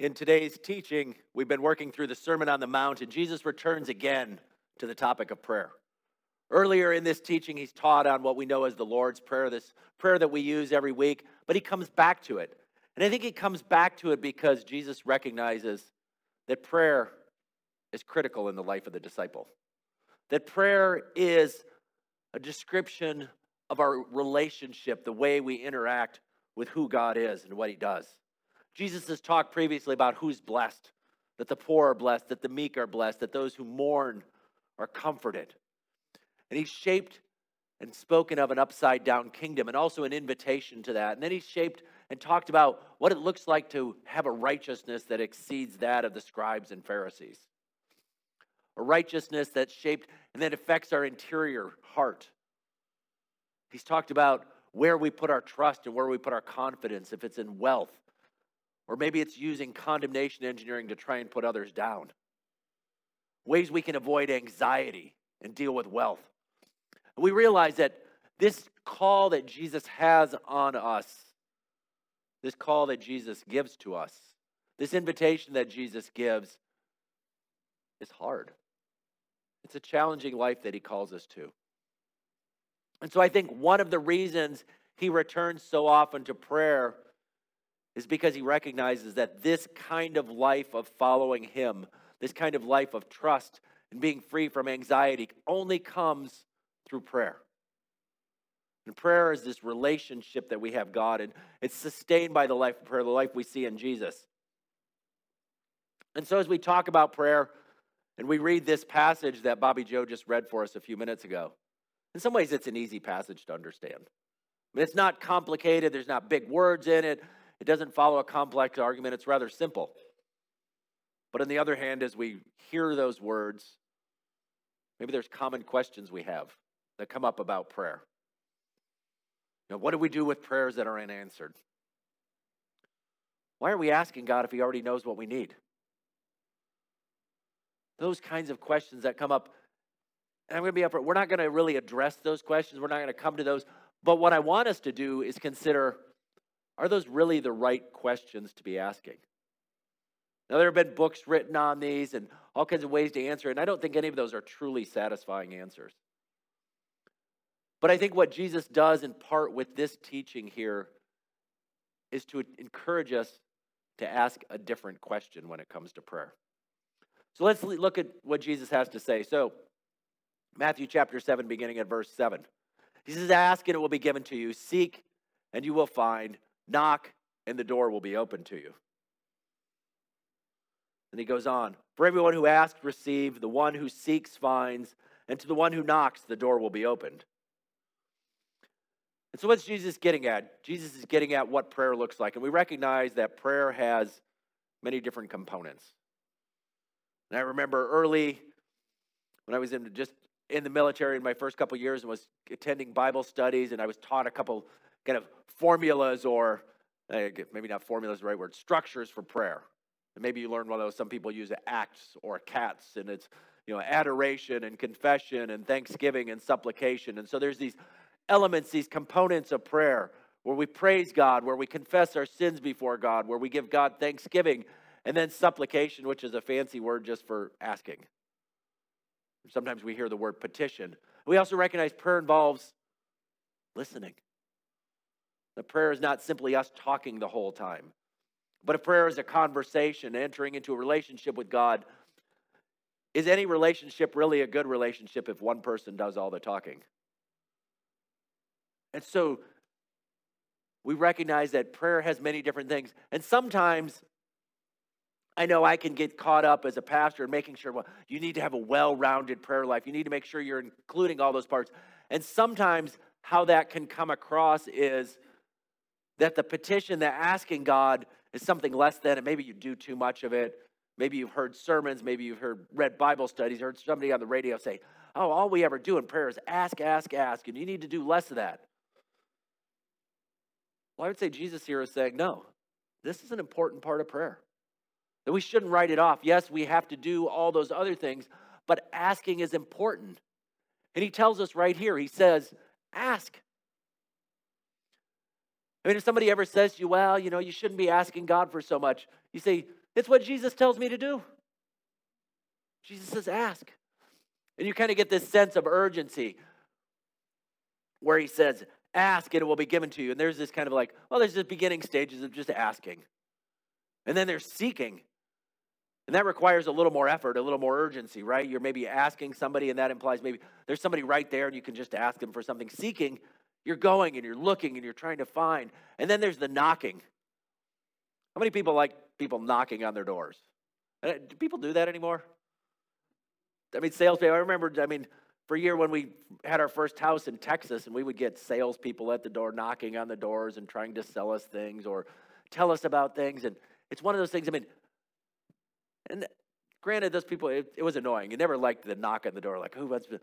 In today's teaching, we've been working through the Sermon on the Mount, and Jesus returns again to the topic of prayer. Earlier in this teaching, he's taught on what we know as the Lord's Prayer, this prayer that we use every week, but he comes back to it. And I think he comes back to it because Jesus recognizes that prayer is critical in the life of the disciple, that prayer is a description of our relationship, the way we interact with who God is and what he does. Jesus has talked previously about who's blessed, that the poor are blessed, that the meek are blessed, that those who mourn are comforted. And he's shaped and spoken of an upside down kingdom and also an invitation to that. And then he's shaped and talked about what it looks like to have a righteousness that exceeds that of the scribes and Pharisees. A righteousness that's shaped and that affects our interior heart. He's talked about where we put our trust and where we put our confidence, if it's in wealth, or maybe it's using condemnation engineering to try and put others down. Ways we can avoid anxiety and deal with wealth. We realize that this call that Jesus has on us, this call that Jesus gives to us, this invitation that Jesus gives is hard. It's a challenging life that he calls us to. And so I think one of the reasons he returns so often to prayer is because he recognizes that this kind of life of following him, this kind of life of trust and being free from anxiety, only comes through prayer. And prayer is this relationship that we have God, and it's sustained by the life of prayer, the life we see in Jesus. And so, as we talk about prayer, and we read this passage that Bobby Joe just read for us a few minutes ago, in some ways, it's an easy passage to understand. I mean, it's not complicated, there's not big words in it, it doesn't follow a complex argument, it's rather simple. But on the other hand, as we hear those words, maybe there's common questions we have that come up about prayer. You know, what do we do with prayers that are unanswered? Why are we asking God if He already knows what we need? Those kinds of questions that come up. And I'm going to be up. We're not going to really address those questions. We're not going to come to those. But what I want us to do is consider are those really the right questions to be asking? Now, there have been books written on these and all kinds of ways to answer, and I don't think any of those are truly satisfying answers. But I think what Jesus does in part with this teaching here is to encourage us to ask a different question when it comes to prayer. So let's look at what Jesus has to say. So, Matthew chapter 7, beginning at verse 7. He says, Ask and it will be given to you, seek and you will find, Knock, and the door will be open to you. And he goes on For everyone who asks, receive, the one who seeks, finds, and to the one who knocks, the door will be opened. And so, what's Jesus getting at? Jesus is getting at what prayer looks like. And we recognize that prayer has many different components. And I remember early when I was in just in the military in my first couple years and was attending Bible studies, and I was taught a couple kind of formulas or uh, maybe not formulas is the right word, structures for prayer. And maybe you learn one of those. Some people use acts or cats, and it's you know adoration and confession and thanksgiving and supplication. And so there's these elements, these components of prayer where we praise God, where we confess our sins before God, where we give God thanksgiving, and then supplication, which is a fancy word just for asking. Sometimes we hear the word petition. We also recognize prayer involves listening. The prayer is not simply us talking the whole time, but a prayer is a conversation, entering into a relationship with God. Is any relationship really a good relationship if one person does all the talking? And so we recognize that prayer has many different things. And sometimes I know I can get caught up as a pastor in making sure, well, you need to have a well rounded prayer life. You need to make sure you're including all those parts. And sometimes how that can come across is that the petition, that asking God is something less than, it. maybe you do too much of it. Maybe you've heard sermons, maybe you've heard read Bible studies, heard somebody on the radio say, Oh, all we ever do in prayer is ask, ask, ask, and you need to do less of that. Well, I would say Jesus here is saying, No, this is an important part of prayer. That we shouldn't write it off. Yes, we have to do all those other things, but asking is important. And he tells us right here, he says, Ask. I mean, if somebody ever says to you, well, you know, you shouldn't be asking God for so much, you say, It's what Jesus tells me to do. Jesus says, ask. And you kind of get this sense of urgency where he says, ask and it will be given to you. And there's this kind of like, well, there's this beginning stages of just asking. And then there's seeking. And that requires a little more effort, a little more urgency, right? You're maybe asking somebody, and that implies maybe there's somebody right there and you can just ask them for something. Seeking, you're going and you're looking and you're trying to find. And then there's the knocking. How many people like people knocking on their doors? Uh, do people do that anymore? I mean, salespeople, I remember, I mean, for a year when we had our first house in Texas and we would get salespeople at the door knocking on the doors and trying to sell us things or tell us about things. And it's one of those things, I mean, and granted, those people, it, it was annoying. You never liked the knock on the door, like, who wants to?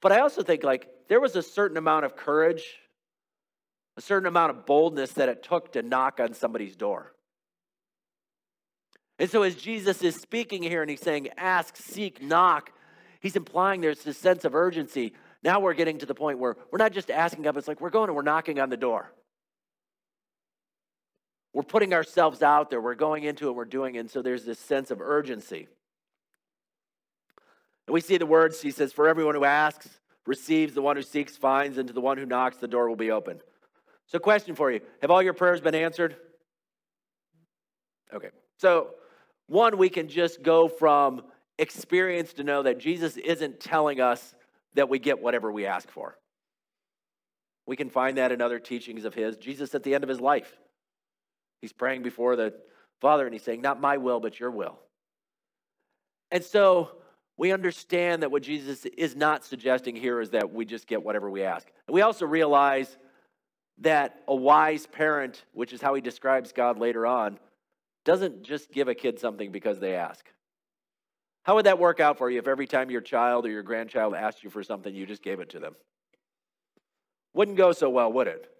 But I also think, like, there was a certain amount of courage, a certain amount of boldness that it took to knock on somebody's door. And so, as Jesus is speaking here and he's saying, ask, seek, knock, he's implying there's this sense of urgency. Now we're getting to the point where we're not just asking up, it's like we're going and we're knocking on the door. We're putting ourselves out there, we're going into it, we're doing it. And so there's this sense of urgency. And we see the words, he says, For everyone who asks, receives, the one who seeks, finds, and to the one who knocks, the door will be open. So, question for you Have all your prayers been answered? Okay. So, one, we can just go from experience to know that Jesus isn't telling us that we get whatever we ask for. We can find that in other teachings of his. Jesus, at the end of his life, he's praying before the Father and he's saying, Not my will, but your will. And so we understand that what Jesus is not suggesting here is that we just get whatever we ask. And we also realize that a wise parent, which is how he describes God later on, doesn't just give a kid something because they ask. How would that work out for you if every time your child or your grandchild asked you for something, you just gave it to them? Wouldn't go so well, would it?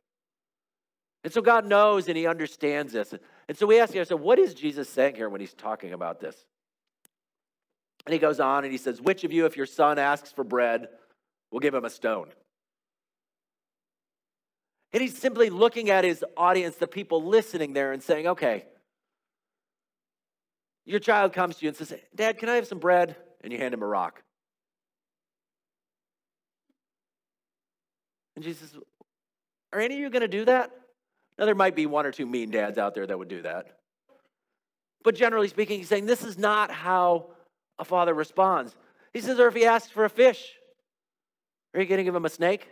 And so God knows and He understands this. And so we ask ourselves, what is Jesus saying here when He's talking about this? And He goes on and He says, Which of you, if your son asks for bread, will give him a stone? And He's simply looking at His audience, the people listening there, and saying, Okay, your child comes to you and says, Dad, can I have some bread? And you hand him a rock. And Jesus says, Are any of you going to do that? Now, there might be one or two mean dads out there that would do that. But generally speaking, he's saying this is not how a father responds. He says, Or if he asks for a fish, are you going to give him a snake?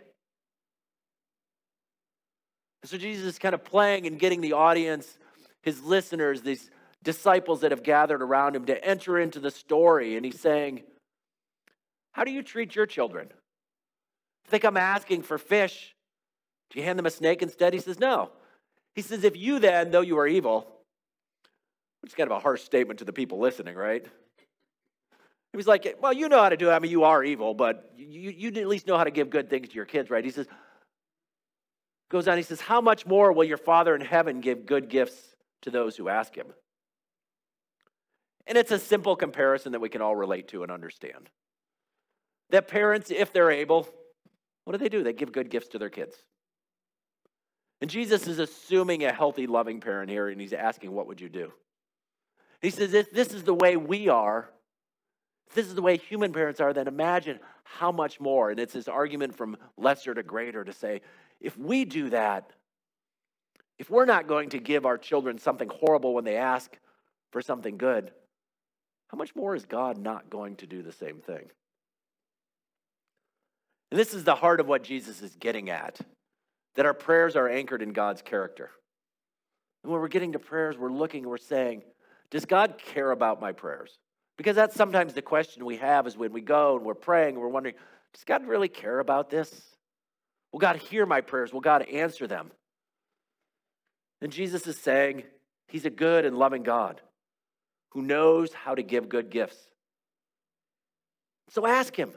So Jesus is kind of playing and getting the audience, his listeners, these disciples that have gathered around him to enter into the story. And he's saying, How do you treat your children? Think I'm asking for fish. Do you hand them a snake instead? He says, No. He says, If you then, though you are evil, which is kind of a harsh statement to the people listening, right? He was like, Well, you know how to do it. I mean, you are evil, but you, you at least know how to give good things to your kids, right? He says, goes on, he says, How much more will your Father in heaven give good gifts to those who ask him? And it's a simple comparison that we can all relate to and understand. That parents, if they're able, what do they do? They give good gifts to their kids. And Jesus is assuming a healthy, loving parent here, and he's asking, What would you do? He says, If this is the way we are, if this is the way human parents are, then imagine how much more. And it's this argument from lesser to greater to say, if we do that, if we're not going to give our children something horrible when they ask for something good, how much more is God not going to do the same thing? And this is the heart of what Jesus is getting at that our prayers are anchored in God's character. And when we're getting to prayers, we're looking we're saying, Does God care about my prayers? Because that's sometimes the question we have is when we go and we're praying and we're wondering, Does God really care about this? Will God hear my prayers? Will God answer them? And Jesus is saying, He's a good and loving God who knows how to give good gifts. So ask him.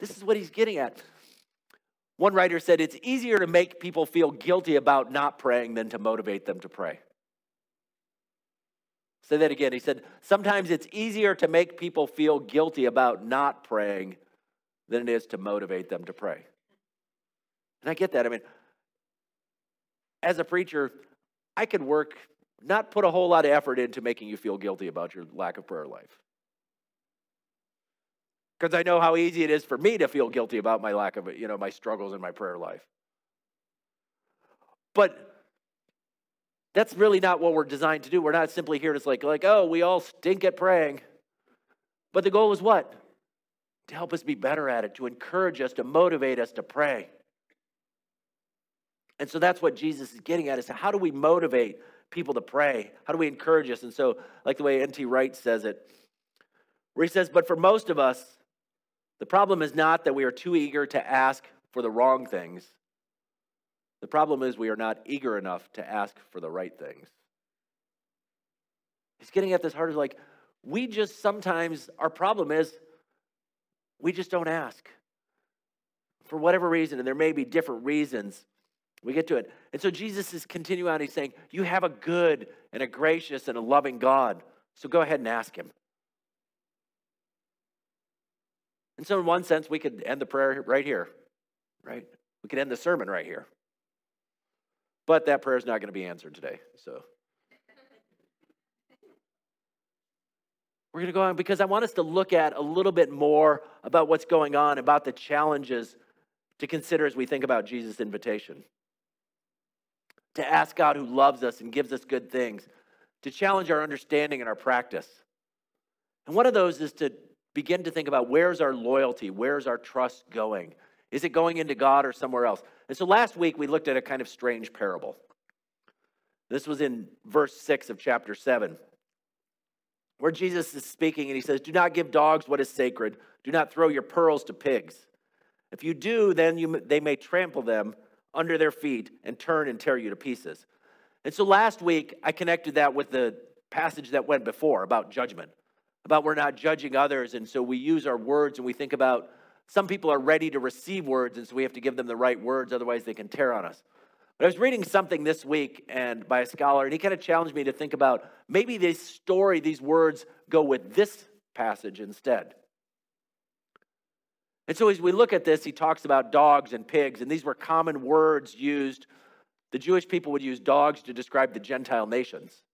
This is what he's getting at. One writer said it's easier to make people feel guilty about not praying than to motivate them to pray. Say that again. He said, sometimes it's easier to make people feel guilty about not praying than it is to motivate them to pray. And I get that. I mean, as a preacher, I could work not put a whole lot of effort into making you feel guilty about your lack of prayer life. Because I know how easy it is for me to feel guilty about my lack of, you know, my struggles in my prayer life. But that's really not what we're designed to do. We're not simply here to like, like, oh, we all stink at praying. But the goal is what? To help us be better at it, to encourage us, to motivate us to pray. And so that's what Jesus is getting at is how do we motivate people to pray? How do we encourage us? And so, like the way N.T. Wright says it, where he says, But for most of us, the problem is not that we are too eager to ask for the wrong things. The problem is we are not eager enough to ask for the right things. He's getting at this hard as like, we just sometimes, our problem is we just don't ask for whatever reason, and there may be different reasons. We get to it. And so Jesus is continuing on. He's saying, You have a good and a gracious and a loving God. So go ahead and ask him. And so, in one sense, we could end the prayer right here, right? We could end the sermon right here. But that prayer is not going to be answered today. So, we're going to go on because I want us to look at a little bit more about what's going on, about the challenges to consider as we think about Jesus' invitation to ask God who loves us and gives us good things, to challenge our understanding and our practice. And one of those is to begin to think about where's our loyalty, where's our trust going? Is it going into God or somewhere else? And so last week we looked at a kind of strange parable. This was in verse 6 of chapter 7, where Jesus is speaking and he says, Do not give dogs what is sacred, do not throw your pearls to pigs. If you do, then you, they may trample them under their feet and turn and tear you to pieces. And so last week, I connected that with the passage that went before about judgment, about we're not judging others. And so we use our words and we think about some people are ready to receive words, and so we have to give them the right words, otherwise, they can tear on us. But I was reading something this week and by a scholar, and he kind of challenged me to think about maybe this story, these words go with this passage instead. And so as we look at this, he talks about dogs and pigs, and these were common words used. The Jewish people would use dogs to describe the Gentile nations.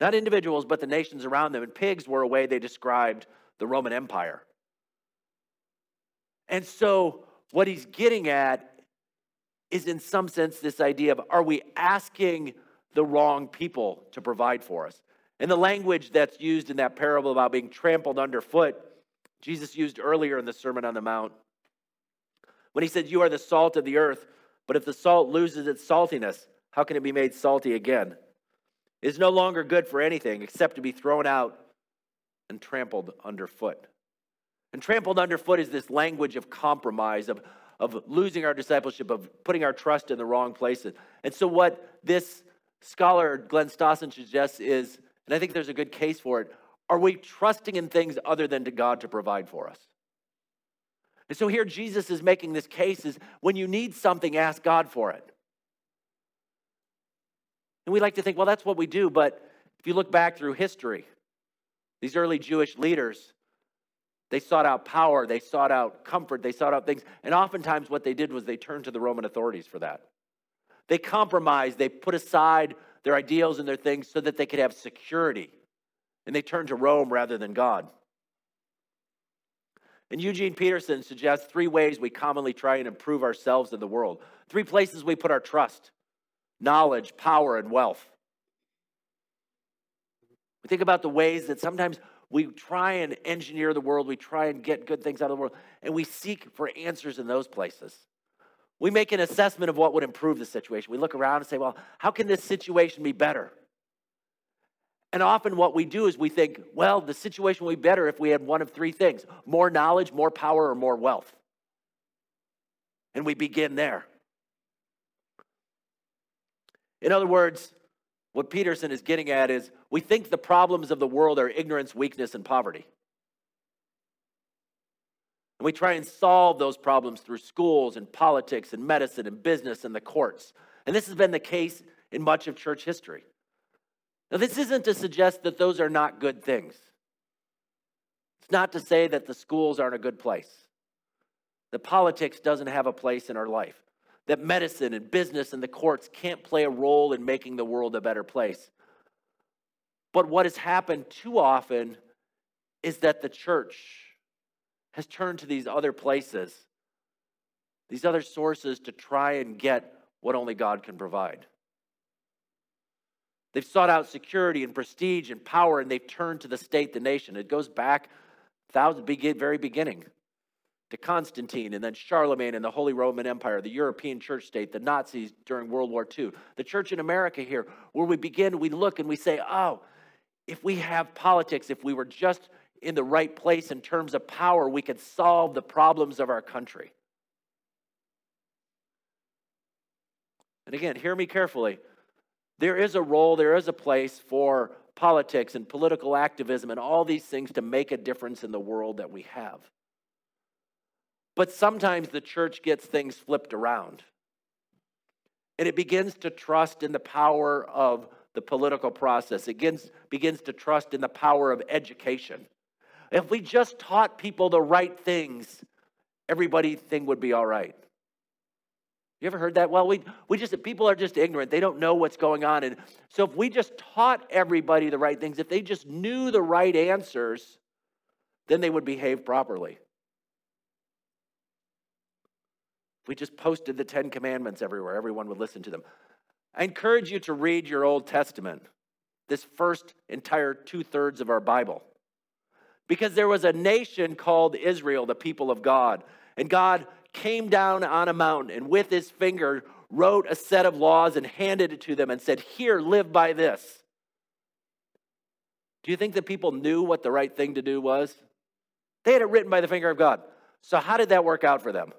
Not individuals, but the nations around them. And pigs were a way they described the Roman Empire. And so, what he's getting at is, in some sense, this idea of are we asking the wrong people to provide for us? And the language that's used in that parable about being trampled underfoot Jesus used earlier in the Sermon on the Mount when he said, You are the salt of the earth, but if the salt loses its saltiness, how can it be made salty again? It is no longer good for anything except to be thrown out and trampled underfoot. And trampled underfoot is this language of compromise, of, of losing our discipleship, of putting our trust in the wrong places. And so, what this scholar, Glen Stassen, suggests is, and I think there's a good case for it, are we trusting in things other than to God to provide for us? And so here Jesus is making this case is when you need something, ask God for it. And we like to think, well, that's what we do, but if you look back through history, these early Jewish leaders, they sought out power, they sought out comfort, they sought out things. And oftentimes what they did was they turned to the Roman authorities for that. They compromised, they put aside their ideals and their things so that they could have security and they turned to Rome rather than God. And Eugene Peterson suggests three ways we commonly try and improve ourselves in the world. Three places we put our trust knowledge, power, and wealth. We think about the ways that sometimes we try and engineer the world, we try and get good things out of the world, and we seek for answers in those places. We make an assessment of what would improve the situation. We look around and say, well, how can this situation be better? And often what we do is we think, well, the situation would be better if we had one of three things more knowledge, more power, or more wealth. And we begin there. In other words, what Peterson is getting at is we think the problems of the world are ignorance, weakness, and poverty. And we try and solve those problems through schools and politics and medicine and business and the courts. And this has been the case in much of church history. Now, this isn't to suggest that those are not good things. It's not to say that the schools aren't a good place, that politics doesn't have a place in our life, that medicine and business and the courts can't play a role in making the world a better place. But what has happened too often is that the church has turned to these other places, these other sources to try and get what only God can provide. They've sought out security and prestige and power, and they've turned to the state, the nation. It goes back thousand, very beginning to Constantine and then Charlemagne and the Holy Roman Empire, the European church state, the Nazis during World War II, the church in America here, where we begin, we look and we say, oh, if we have politics, if we were just in the right place in terms of power, we could solve the problems of our country. And again, hear me carefully. There is a role, there is a place for politics and political activism and all these things to make a difference in the world that we have. But sometimes the church gets things flipped around. And it begins to trust in the power of the political process. It begins, begins to trust in the power of education. If we just taught people the right things, everybody thing would be all right. You ever heard that? Well, we, we just people are just ignorant. They don't know what's going on. And so if we just taught everybody the right things, if they just knew the right answers, then they would behave properly. We just posted the Ten Commandments everywhere, everyone would listen to them. I encourage you to read your Old Testament, this first entire two thirds of our Bible. Because there was a nation called Israel, the people of God. And God came down on a mountain and with his finger wrote a set of laws and handed it to them and said, Here, live by this. Do you think the people knew what the right thing to do was? They had it written by the finger of God. So, how did that work out for them?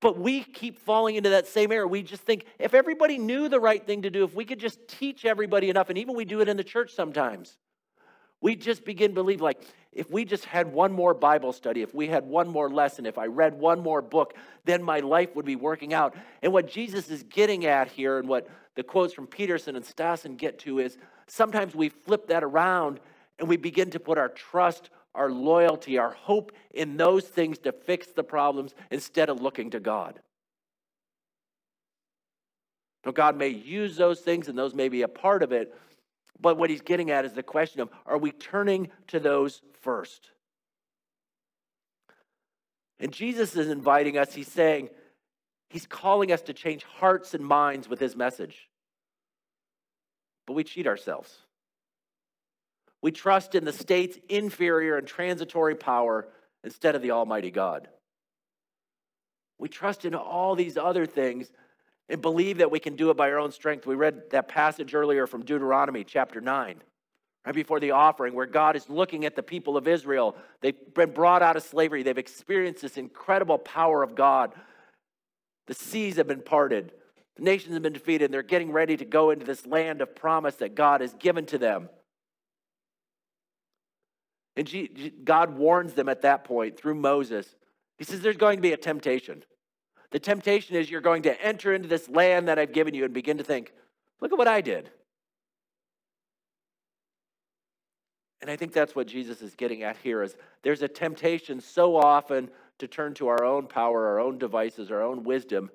But we keep falling into that same error. We just think if everybody knew the right thing to do, if we could just teach everybody enough, and even we do it in the church sometimes, we just begin to believe like if we just had one more Bible study, if we had one more lesson, if I read one more book, then my life would be working out. And what Jesus is getting at here, and what the quotes from Peterson and Stassen get to, is sometimes we flip that around and we begin to put our trust our loyalty, our hope in those things to fix the problems instead of looking to God. So God may use those things and those may be a part of it, but what he's getting at is the question of are we turning to those first? And Jesus is inviting us, he's saying, he's calling us to change hearts and minds with his message. But we cheat ourselves. We trust in the state's inferior and transitory power instead of the Almighty God. We trust in all these other things and believe that we can do it by our own strength. We read that passage earlier from Deuteronomy chapter 9, right before the offering, where God is looking at the people of Israel. They've been brought out of slavery, they've experienced this incredible power of God. The seas have been parted, the nations have been defeated, and they're getting ready to go into this land of promise that God has given to them. And God warns them at that point through Moses. He says, There's going to be a temptation. The temptation is you're going to enter into this land that I've given you and begin to think, Look at what I did. And I think that's what Jesus is getting at here is there's a temptation so often to turn to our own power, our own devices, our own wisdom.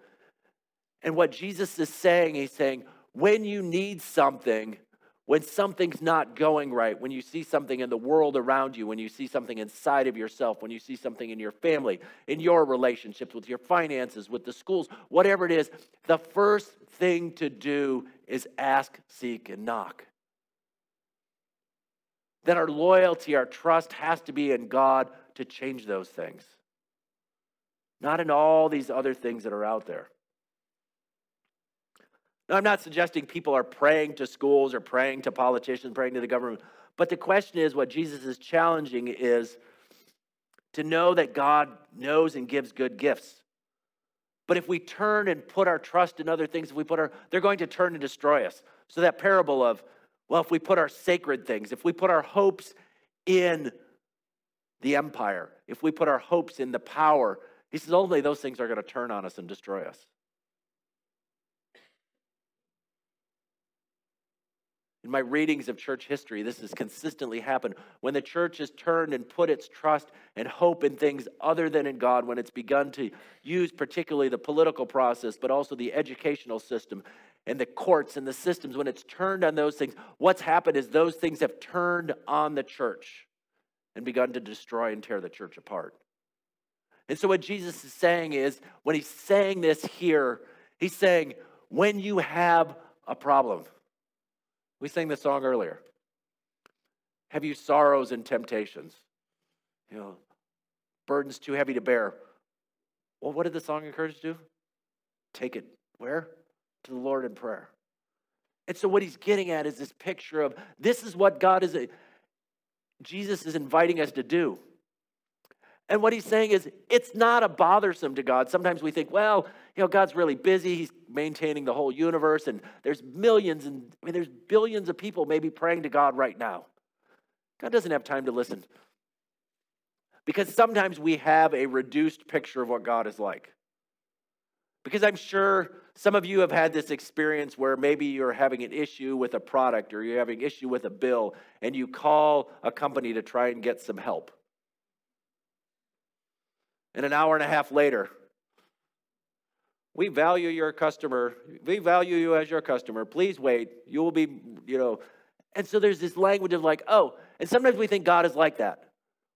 And what Jesus is saying, he's saying, when you need something, when something's not going right, when you see something in the world around you, when you see something inside of yourself, when you see something in your family, in your relationships, with your finances, with the schools, whatever it is, the first thing to do is ask, seek, and knock. Then our loyalty, our trust has to be in God to change those things, not in all these other things that are out there. Now, I'm not suggesting people are praying to schools or praying to politicians, praying to the government, but the question is what Jesus is challenging is to know that God knows and gives good gifts. But if we turn and put our trust in other things, if we put our, they're going to turn and destroy us. So that parable of, well, if we put our sacred things, if we put our hopes in the empire, if we put our hopes in the power, he says only those things are going to turn on us and destroy us. In my readings of church history, this has consistently happened. When the church has turned and put its trust and hope in things other than in God, when it's begun to use particularly the political process, but also the educational system and the courts and the systems, when it's turned on those things, what's happened is those things have turned on the church and begun to destroy and tear the church apart. And so, what Jesus is saying is, when he's saying this here, he's saying, when you have a problem, we sang the song earlier. Have you sorrows and temptations? You know, burdens too heavy to bear. Well, what did the song encourage you to do? Take it where? To the Lord in prayer. And so, what he's getting at is this picture of this is what God is, Jesus is inviting us to do. And what he's saying is, it's not a bothersome to God. Sometimes we think, well, you know, God's really busy. He's maintaining the whole universe, and there's millions and I mean, there's billions of people maybe praying to God right now. God doesn't have time to listen. Because sometimes we have a reduced picture of what God is like. Because I'm sure some of you have had this experience where maybe you're having an issue with a product or you're having issue with a bill, and you call a company to try and get some help. And an hour and a half later, we value your customer. We value you as your customer. Please wait. You will be, you know. And so there's this language of like, oh, and sometimes we think God is like that.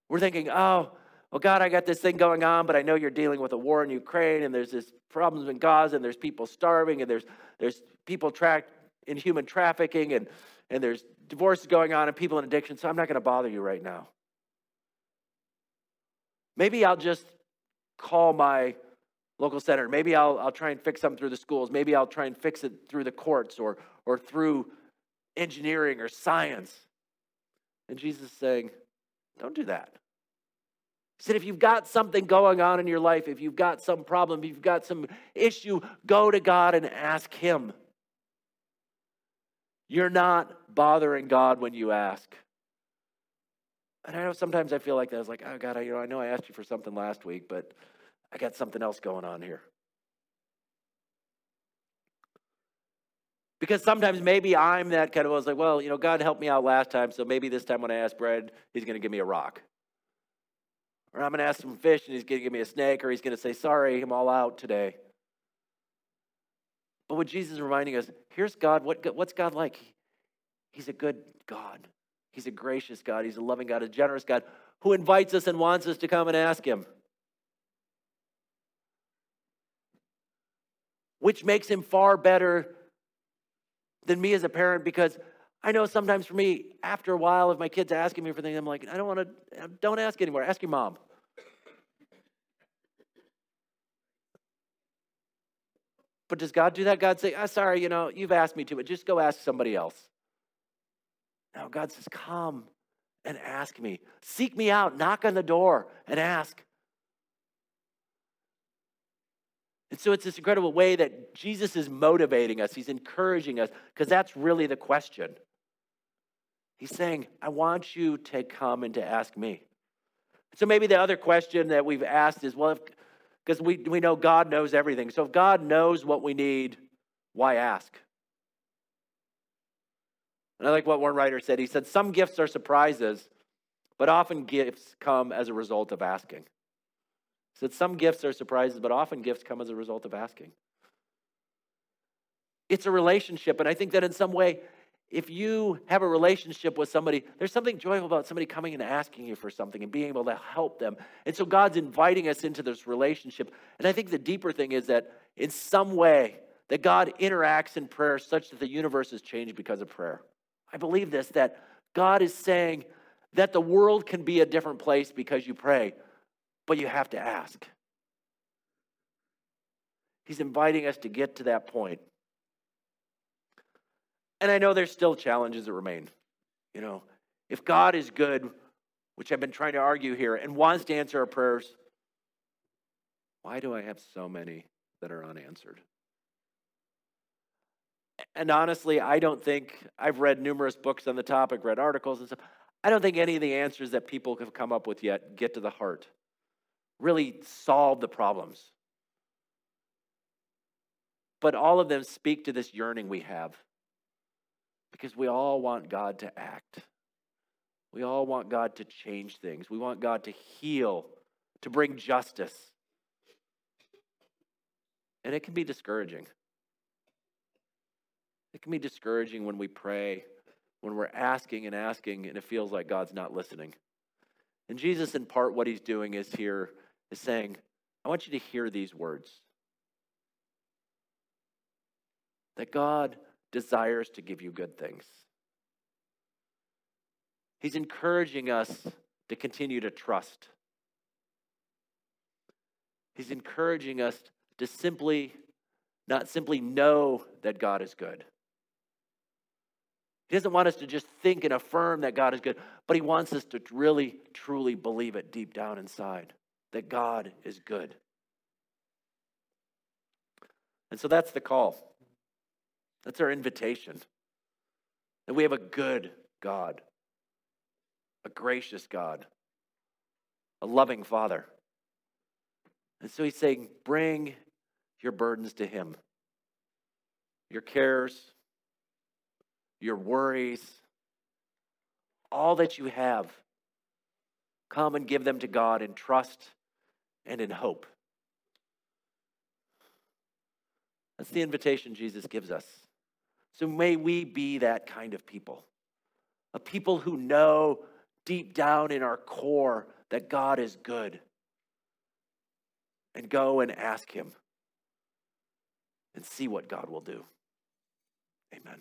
We're thinking, oh, well, God, I got this thing going on, but I know you're dealing with a war in Ukraine, and there's this problems in Gaza, and there's people starving, and there's there's people trapped in human trafficking, and and there's divorces going on, and people in addiction. So I'm not going to bother you right now. Maybe I'll just call my local senator. Maybe I'll, I'll try and fix something through the schools. Maybe I'll try and fix it through the courts or, or through engineering or science. And Jesus is saying, don't do that. He said, if you've got something going on in your life, if you've got some problem, if you've got some issue, go to God and ask Him. You're not bothering God when you ask. And I know sometimes I feel like that. I was like, oh God, I, you know, I know I asked you for something last week, but I got something else going on here. Because sometimes maybe I'm that kind of, I was like, well, you know, God helped me out last time, so maybe this time when I ask bread, he's going to give me a rock. Or I'm going to ask some fish and he's going to give me a snake, or he's going to say, sorry, I'm all out today. But what Jesus is reminding us, here's God. What, what's God like? He's a good God. He's a gracious God. He's a loving God, a generous God who invites us and wants us to come and ask Him. Which makes Him far better than me as a parent because I know sometimes for me, after a while, if my kid's asking me for things, I'm like, I don't want to, don't ask anymore. Ask your mom. But does God do that? God say, oh, sorry, you know, you've asked me to, but just go ask somebody else. Now God says, Come and ask me. Seek me out, knock on the door and ask. And so it's this incredible way that Jesus is motivating us, he's encouraging us, because that's really the question. He's saying, I want you to come and to ask me. So maybe the other question that we've asked is, well, because we, we know God knows everything. So if God knows what we need, why ask? And I like what one writer said. He said, Some gifts are surprises, but often gifts come as a result of asking. He said, Some gifts are surprises, but often gifts come as a result of asking. It's a relationship. And I think that in some way, if you have a relationship with somebody, there's something joyful about somebody coming and asking you for something and being able to help them. And so God's inviting us into this relationship. And I think the deeper thing is that in some way, that God interacts in prayer such that the universe is changed because of prayer. I believe this that God is saying that the world can be a different place because you pray, but you have to ask. He's inviting us to get to that point. And I know there's still challenges that remain. You know, if God is good, which I've been trying to argue here, and wants to answer our prayers, why do I have so many that are unanswered? And honestly, I don't think I've read numerous books on the topic, read articles and stuff. I don't think any of the answers that people have come up with yet get to the heart, really solve the problems. But all of them speak to this yearning we have. Because we all want God to act. We all want God to change things. We want God to heal, to bring justice. And it can be discouraging. It can be discouraging when we pray, when we're asking and asking, and it feels like God's not listening. And Jesus, in part, what he's doing is here is saying, I want you to hear these words that God desires to give you good things. He's encouraging us to continue to trust. He's encouraging us to simply, not simply know that God is good. He doesn't want us to just think and affirm that God is good, but He wants us to really, truly believe it deep down inside that God is good. And so that's the call. That's our invitation. That we have a good God, a gracious God, a loving Father. And so he's saying, bring your burdens to him, your cares, your worries, all that you have. Come and give them to God in trust and in hope. That's the invitation Jesus gives us. So may we be that kind of people, a people who know deep down in our core that God is good, and go and ask Him and see what God will do. Amen.